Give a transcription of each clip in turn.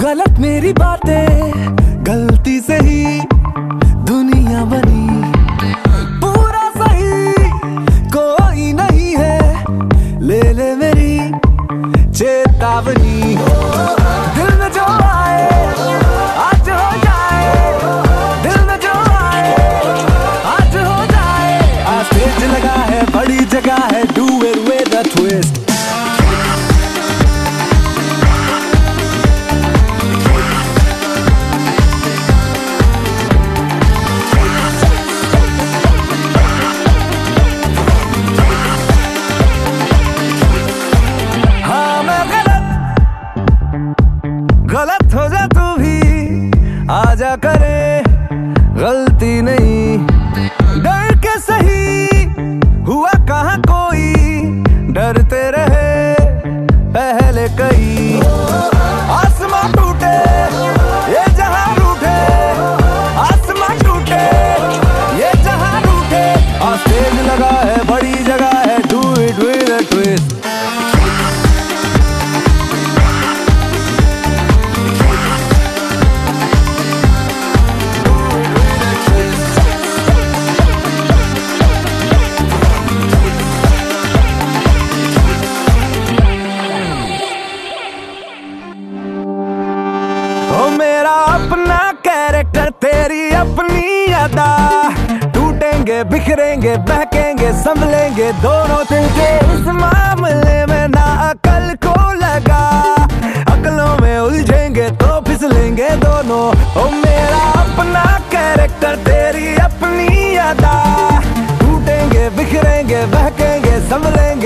गलत मेरी बातें गलती से ही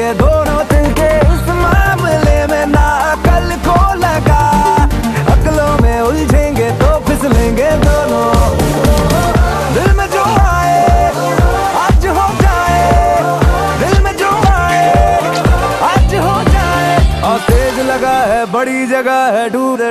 संभलेंगे दोनों दिल के इस मामले में ना अकल को लगा। अकलों में उलझेंगे तो फिसलेंगे दोनों। दिल में जो आए, आज हो जाए। दिल में जो आए, आज हो जाए। और तेज लगा है, बड़ी जगह है दूर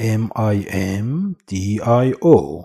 M I M D I O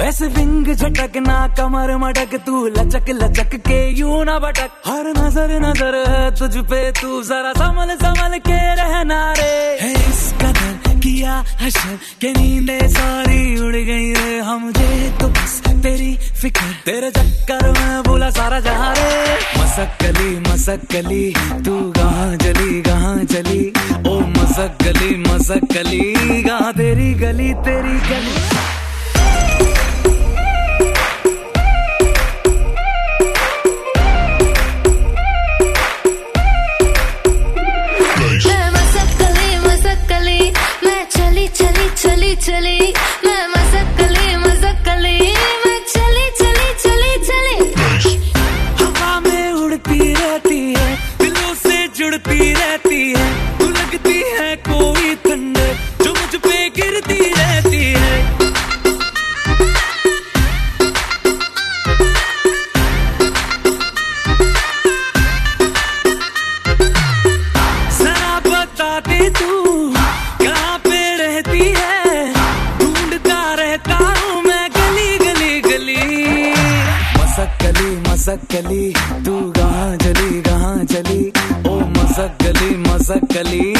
ऐसे विंग झटकना कमर मटक तू लचक लचक के यूं ना भटक हर नजर नजर है तुझ पे तू जरा संभल संभल के रहना रे है इस कदर किया हशर, के नींदे सारी उड़ गई रे। हम मुझे तो बस तेरी फ़िक्र। तेरे चक्कर में बोला सारा जहा रे। मसक गली तू कहाँ जली कहाँ चली? ओ मसक गली कहाँ तेरी गली तेरी गली? चली गली तू कहाँ चली कहाँ चली? ओ मजक गली मजक कहाँ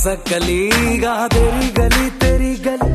मसक्कली मसक्कली कहाँ तेरी गली तेरी गली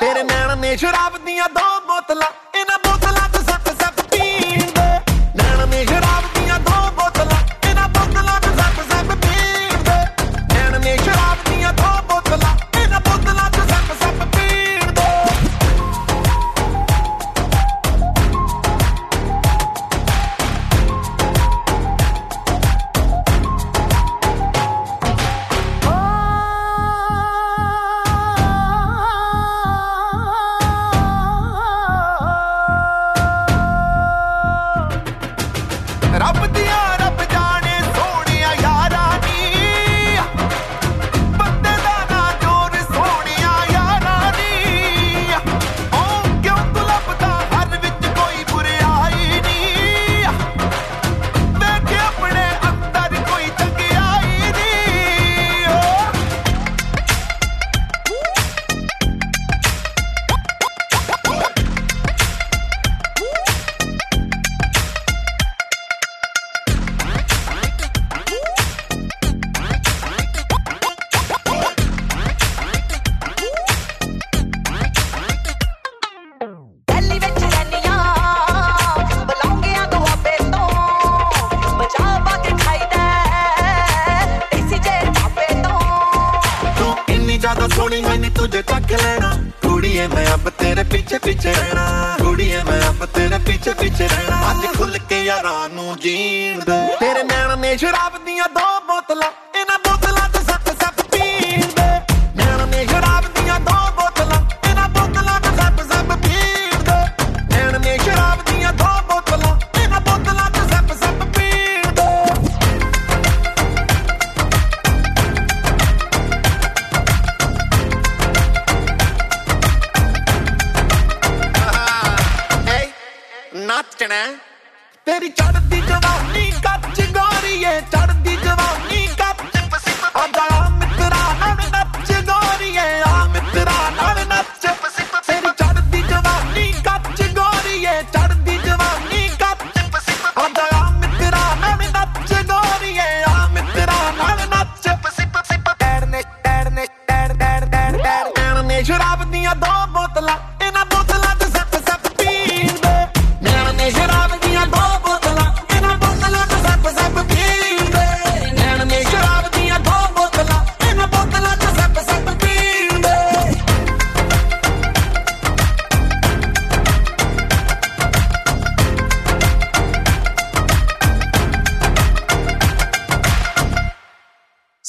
ਤੇਰੇ ਨੈਣ ਨੇ ਸ਼ਰਾਬ ਦੀਆਂ ਦੋ ਬੋਤਲਾਂ ਇਹਨਾਂ ਬੋਤਲਾਂ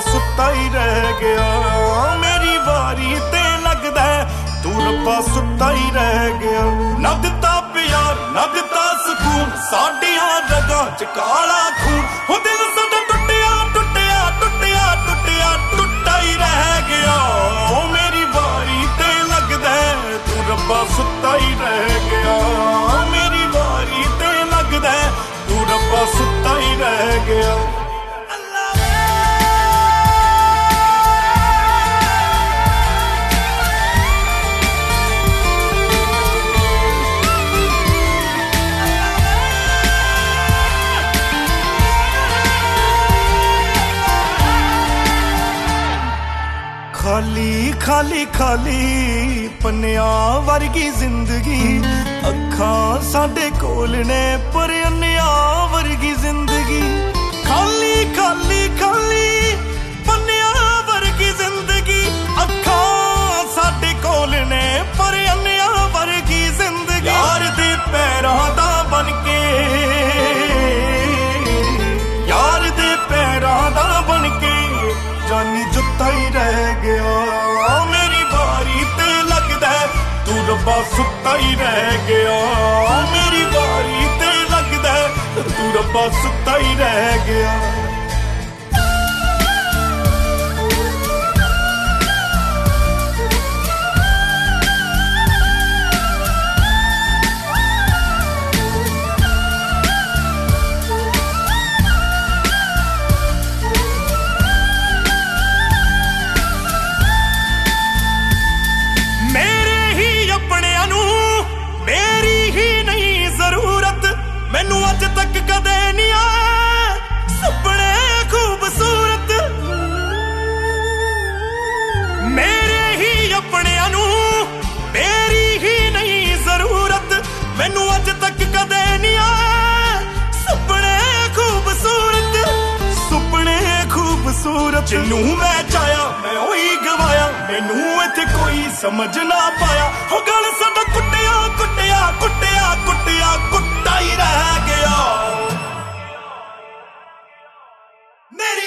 ਸੁੱਤਾ ਹੀ ਰਹਿ ਗਿਆ। ਮੇਰੀ ਵਾਰੀ ਤੇ ਲੱਗਦਾ ਹੈ, ਤੂੰ ਰੱਬਾ ਸੁੱਤਾ ਹੀ ਰਹਿ ਗਿਆ। ਨਾ ਦਿੱਤਾ ਪਿਆਰ ਨਾ ਦਿੱਤਾ ਸਕੂਨ ਸਾਡੀਆਂ ਰਗਾਂ ਚ ਕਾਲਾ ਖੂਨ। ਹੋ ਦਿਲ ਸਾਡਾ ਟੁੱਟਿਆ ਟੁੱਟਿਆ ਟੁੱਟਿਆ ਟੁੱਟਿਆ ਟੁੱਟਾ ਹੀ ਰਹਿ ਗਿਆ। ਓ ਮੇਰੀ ਵਾਰੀ ਤੇ ਲੱਗਦਾ ਹੈ, ਤੂੰ ਰੱਬਾ ਸੁੱਤਾ ਹੀ ਰਹਿ ਗਿਆ। ਮੇਰੀ ਵਾਰੀ ਤੇ ਲੱਗਦਾ ਹੈ, ਤੂੰ ਰੱਬਾ ਸੁੱਤਾ ਹੀ ਰਹਿ ਗਿਆ। ਖਾਲੀ ਖਾਲੀ ਖਾਲੀ ਪੰਨਿਆਂ ਵਰਗੀ ਜ਼ਿੰਦਗੀ ਅੱਖਾਂ ਸਾਡੇ ਕੋਲ ਨੇ ਪਰ ਅੰਨਿਆਂ ਵਰਗੀ ਜ਼ਿੰਦਗੀ ਖਾਲੀ ਖਾਲੀ ਖਾਲੀ ਪੰਨਿਆਂ ਵਰਗੀ ਜ਼ਿੰਦਗੀ ਅੱਖਾਂ ਸਾਡੇ ਕੋਲ ਨੇ ਪਰ ਅੰਨਿਆਂ ਵਰਗੀ ਜ਼ਿੰਦਗੀ ਯਾਰ ਦੇ ਪੈਰਾਂ ਦਾ ਬਣ ਕੇ ਯਾਰ ਦੇ ਪੈਰਾਂ ਦਾ ਬਣ ਕੇ ਜਾਨੀ ਜੁੱਤੀ ਰੱਬਾ ਸੁੱਤਾ ਹੀ ਰਹਿ ਗਿਆ। ਮੇਰੀ ਵਾਰੀ ਤੇ ਲੱਗਦਾ ਤੂੰ ਰੱਬਾ ਸੁੱਤਾ ਹੀ ਰਹਿ ਗਿਆ। ਖੂਬਸੂਰਤ ਜਿਹਨੂੰ ਮੈਂ ਚਾਹਿਆ ਮੈਂ ਉਹੀ ਗਵਾਇਆ। ਮੈਨੂੰ ਇੱਥੇ ਕੋਈ ਸਮਝ ਨਾ ਪਾਇਆ। ਹੋ ਗਲ ਸਾਡਾ ਕੁੱਟਿਆ ਕੁੱਟਿਆ ਕੁੱਟਿਆ ਕੁੱਟਿਆ ਕੁੱਟਾ ਹੀ ਰਹਿ ਗਿਆ। ਮੇਰੀ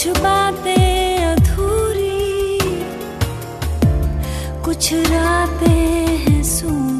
कुछ बातें अधूरी कुछ रातें हैं सूनी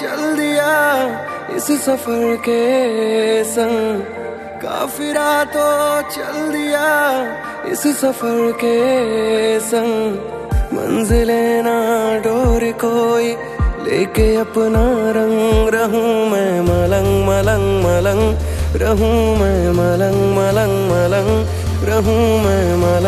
चल दिया इस सफर के संग काफिरा तो चल दिया इस सफर के संग मंजिले ना डोर कोई, लेके अपना रंग रहूँ मैं मलंग मलंग मलंग, रहूँ मैं मलंग मलंग मलंग, रहूँ मैं मलंग।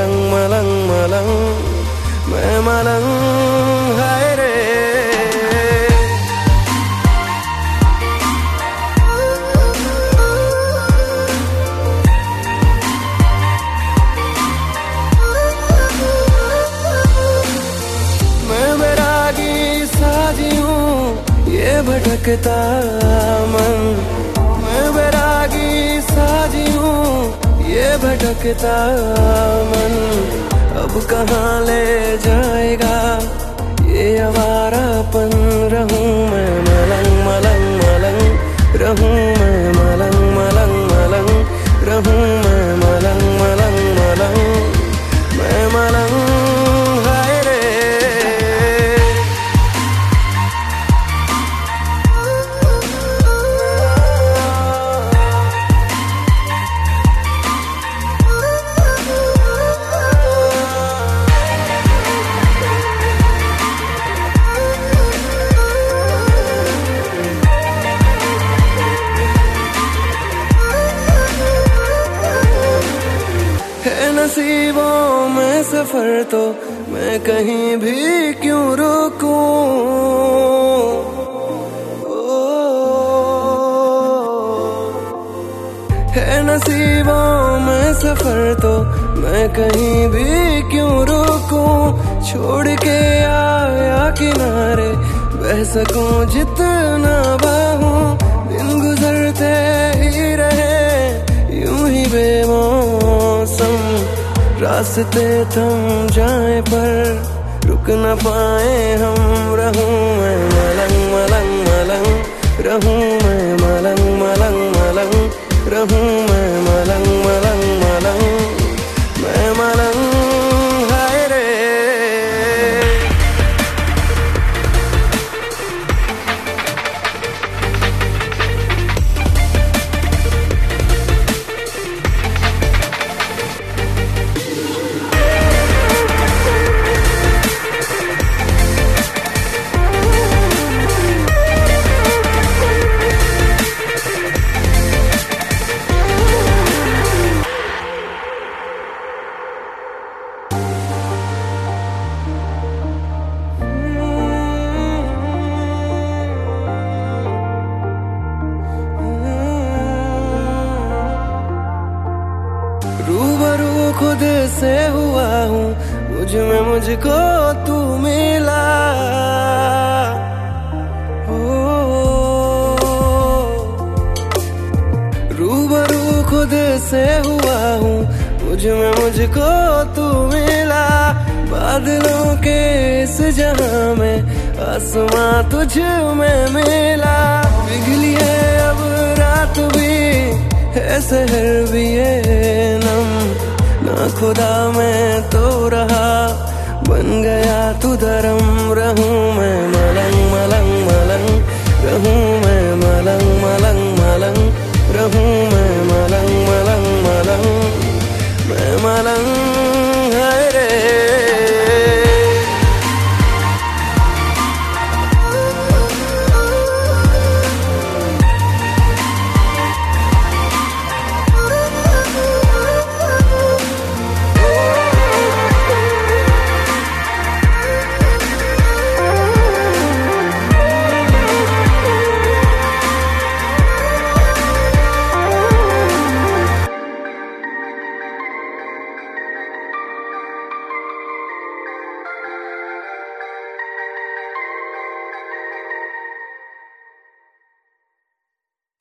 सकता मन अब कहाँ ले जाएगा?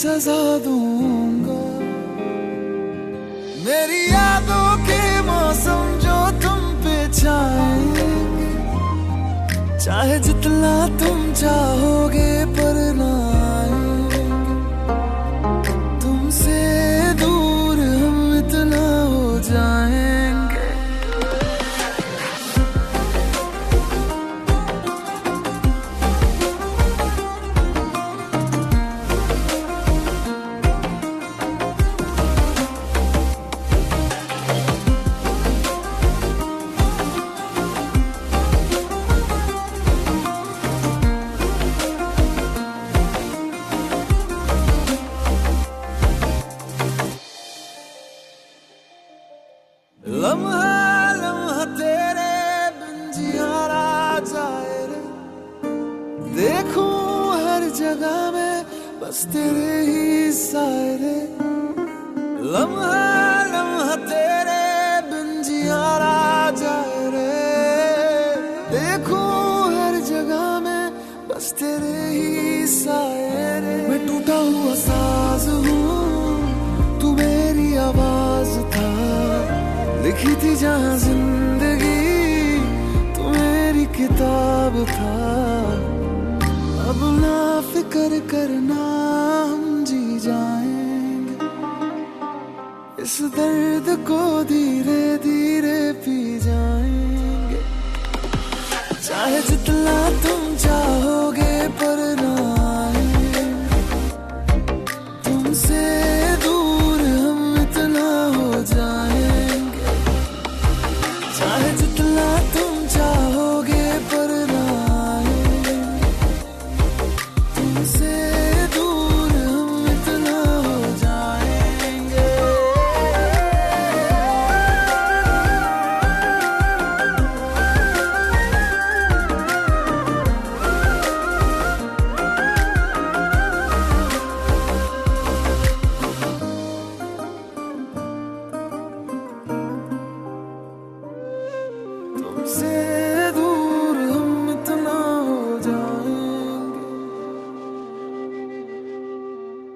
सजा दूँगा। मेरी यादों के मौसम जो तुम पे चाहे चाहे जितना तुम चाहोगे।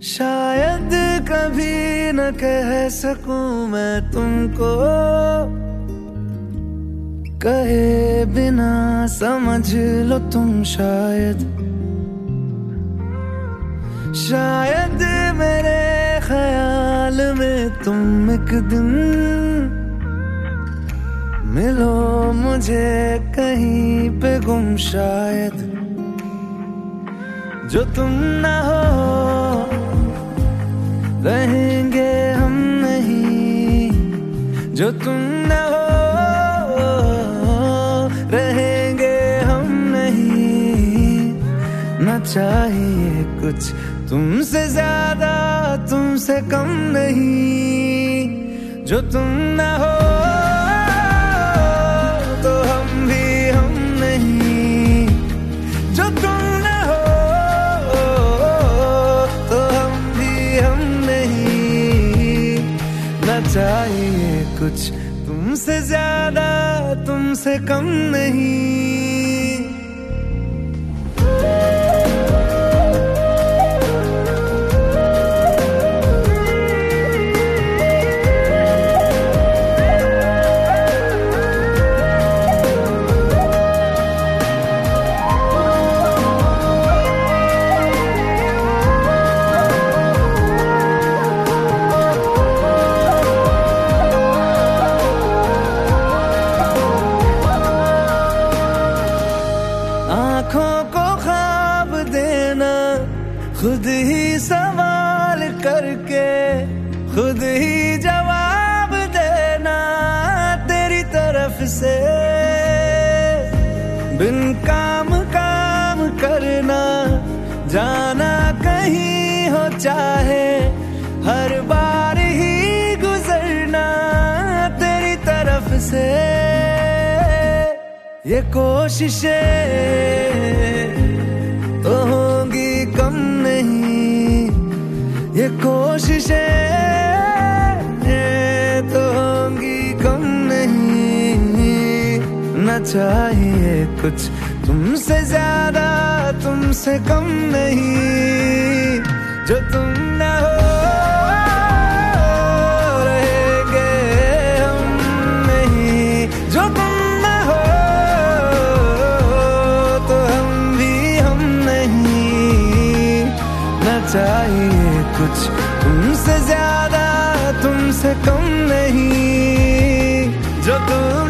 शायद कभी न कह सकूं मैं तुमको कहे बिना समझ लो तुम शायद। शायद मेरे ख्याल में तुम एक दिन मिलो मुझे कहीं पे गुम शायद। जो तुम ना हो, रहेंगे हम नहीं। जो तुम न हो चाहिए कुछ। तुमसे ज़्यादा, तुमसे कम नहीं। जो तुम न हो तो हम भी हम नहीं। जो तुम न हो तो हम भी हम नहीं। न चाहिए कुछ। तुमसे ज़्यादा, तुमसे कम नहीं। कुछ तुमसे ज़्यादा तुमसे कम नहीं। जो तुम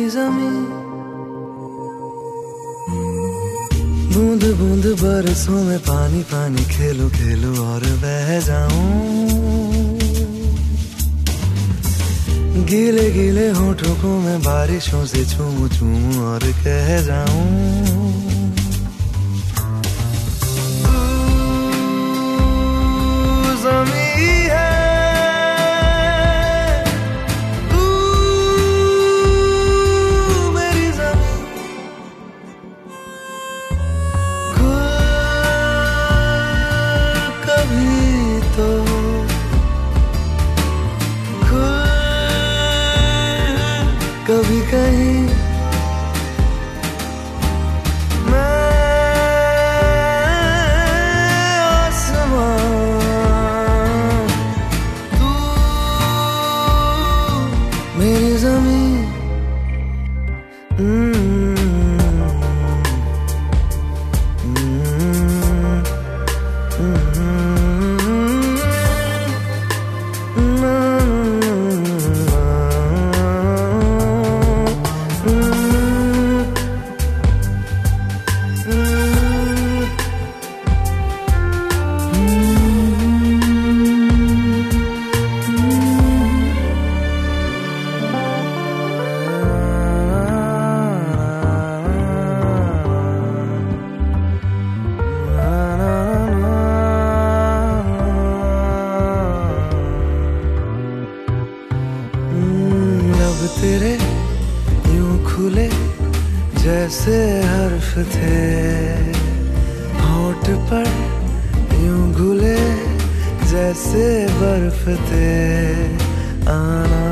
मेरी बूंद बूंद बरसों में पानी पानी खेलो खेलो और बह जाऊँ। गीले गीले होठों को मैं बारिशों से छूम छूम और कह जाऊँ। यूँ घुले जैसे बर्फ़ थे आना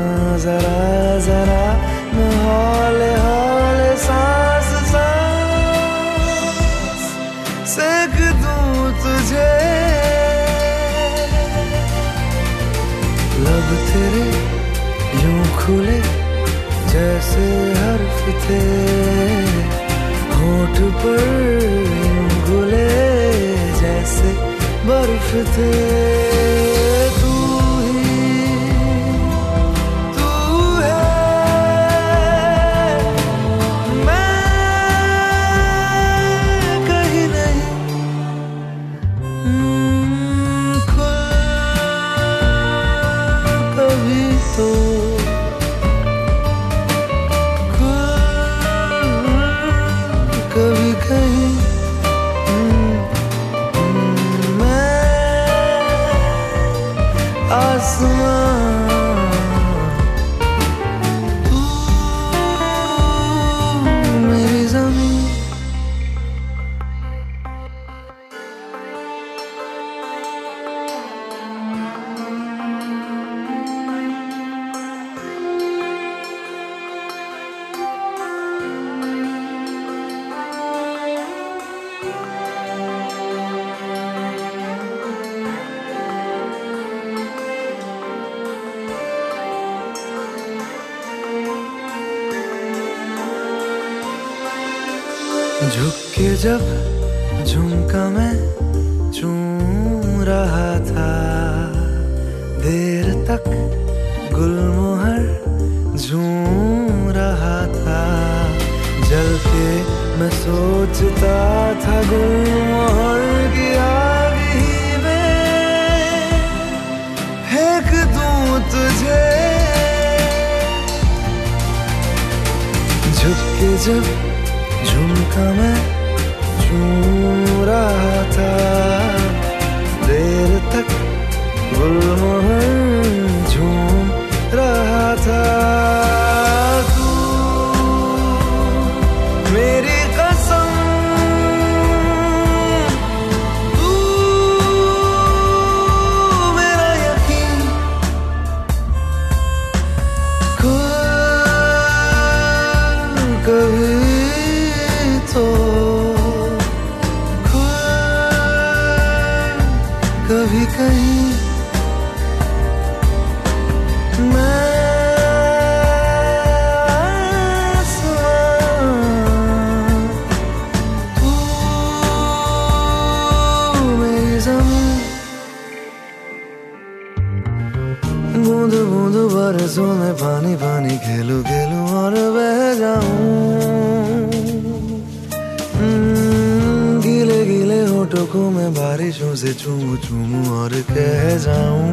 जरा जरा मैं हौले सांस सांस सेक दूँ तुझे। लब तेरे यूँ खुले जैसे हर्फ थे होठ पर बर्फ़ मैं सोचता था की आग ही में फेंक दूँ तुझे झुक के जब झुमका मैं झूम रहा था, देर तक गुलमोहर झूम रहा था। पानी पानी खेलू खेलू और बह जाऊं हम्म, गीले गीले होठों को मैं बारिशों से चूमू चूमू और कह जाऊं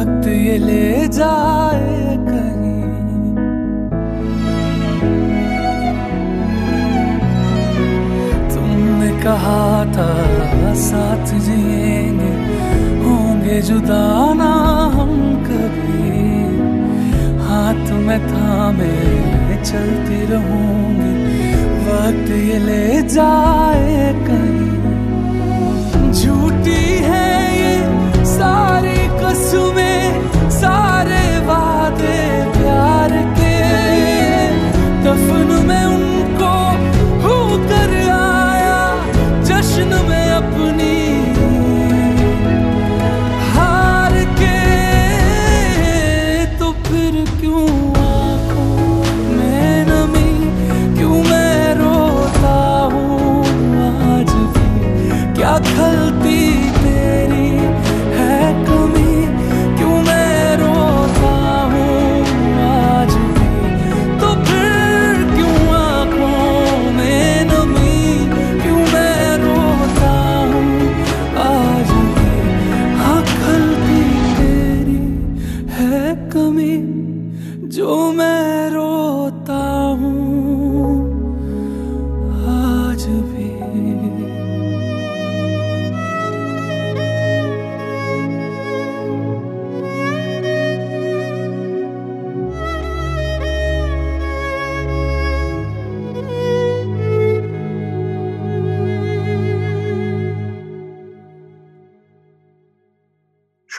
वक्त ये ले जाए कहीं। तुमने कहा था, साथ जिएँगे, होंगे जुदा ना हम कभी। हाथ में थामे चलती रहूँगी, वक्त ये ले जाए कहीं। झूठी है ये सारी कसमें सारे वादे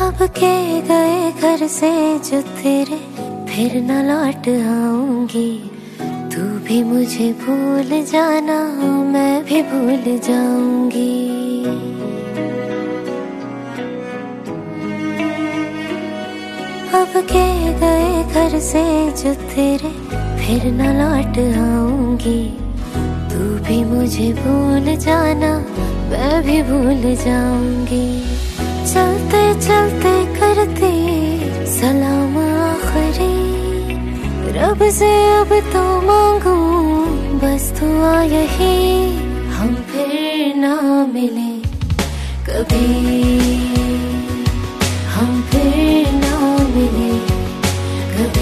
अब के गए घर से जो तेरे फिर न लौट आऊंगी तू भी मुझे भूल जाना मैं भी भूल जाऊंगी के गए घर से जो तेरे फिर न लौट आऊँगी। तू भी मुझे भूल जाना, मैं भी भूल जाऊँगी। चलते चलते करते सलाम आखरी। रब से अब तो मांगू, बस दुआ यही, हम फिर ना मिले कभी। हम फिर ना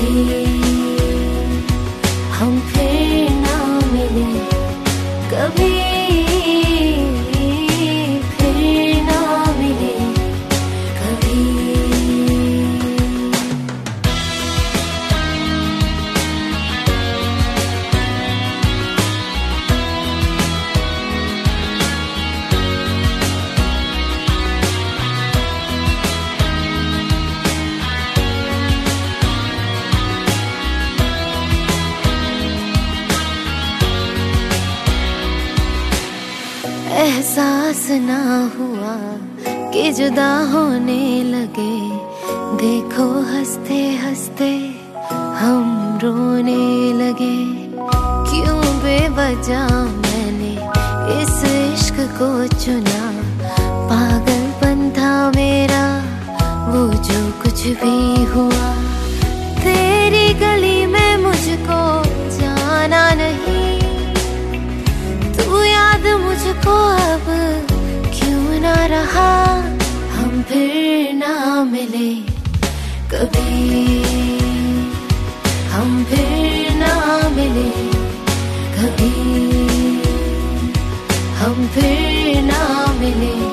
कभी पागलपन था मेरा, वो जो कुछ भी हुआ। तेरी गली में मुझको जाना नहीं। तू याद मुझको अब क्यों ना रहा? हम फिर ना मिले कभी। हम फिर ना मिले कभी। हम फिर ना मिले।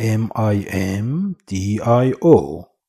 M I M D I O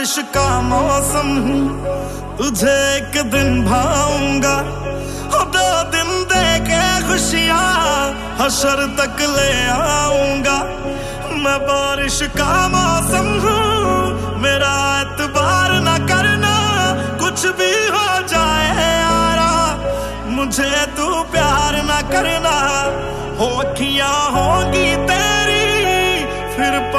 बारिश का मौसम तुझे एक दिन भाऊँगा। दो दिन दे के खुशियाँ हशर तक ले आऊँगा। मैं बारिश का मौसम हूँ। मेरा एतबार न करना। कुछ भी हो जाए यारा। मुझे तू प्यार न करना। हो अखियाँ होगी तेरी। फिर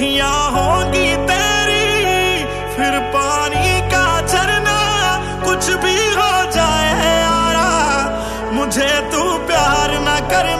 अखियाँ होगी तेरी, फिर पानी का झरना कुछ भी हो जाए, आरा, मुझे तू प्यार ना करना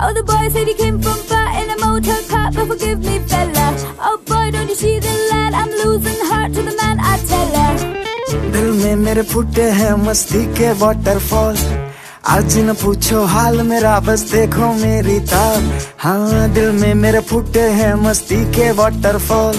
Oh, the boy said he came from far in a motor car, but forgive me, fella. Oh boy, don't you see the lad? I'm losing heart to the man I tell her. दिल में मेरे फुटे हैं मस्ती के waterfall आज न पूछो हाल मेरा बस देखो मेरी ताब हाँ दिल में मेरे फुटे हैं मस्ती के वाटरफॉल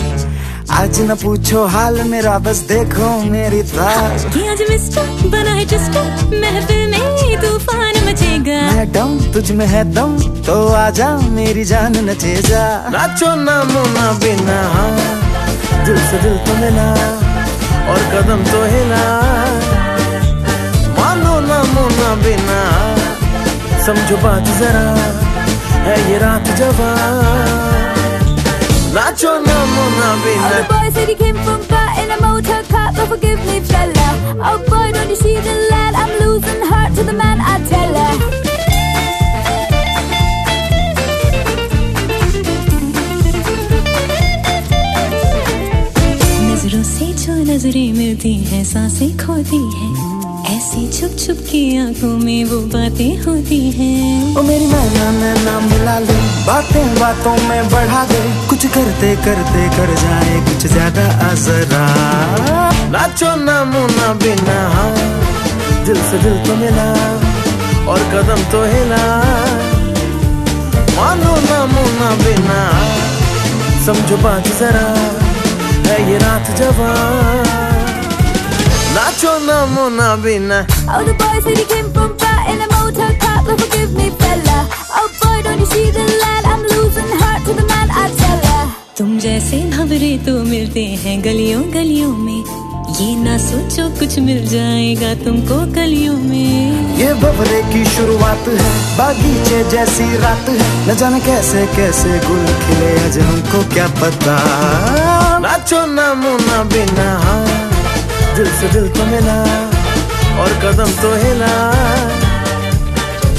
आज न पूछो हाल मेरा बस देखो मेरी ताब आज मिस्टर बना है टिस्टर महफिल में तूफ़ान मचेगा। मैडम तुझ में है दम तो आजा मेरी जान नचे जा नाचो ना मुना बिना दिल से दिल तो मिला और कदम तो हिला। ना बिना। समझो बात जरा है ये रात जवा नाचो नमो ना बिना। नज़रों से जो नज़रें मिलती हैं साँसें खोती हैं। ऐसी छुप छुप की आँखों में वो बातें होती हैं। ओ मेरी मैना नैना मिला ले। बातें बातों में बढ़ा दे। कुछ करते करते, कर जाए कुछ ज़्यादा आजरा। नाचो ना मुना बिना दिल से दिल तो मिला और कदम तो हिला। मानो ना मुना बिना समझो बात जरा, है ये रात जवा नाचो ना मुना बिना Oh, the boy said he came from far in a motor car, but forgive me, fella. Oh boy, don't you see the lad? I'm losing heart to the man I tell her. तुम जैसे भवरे तो मिलते हैं गलियों गलियों में ये ना सोचो कुछ मिल जाएगा तुमको गलियों में ये बबरे की शुरुआत है बागीचे जैसी रात है न जाने कैसे कैसे गुल खिले आज हमको क्या पता नाचो ना मुना बिना दिल से दिल तो मिला और कदम तो हिला।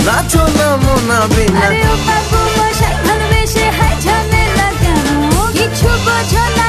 नाचो ना मोना बिना। अरे ऊपर को शैतान में से है झमेला क्या कि छुपो छला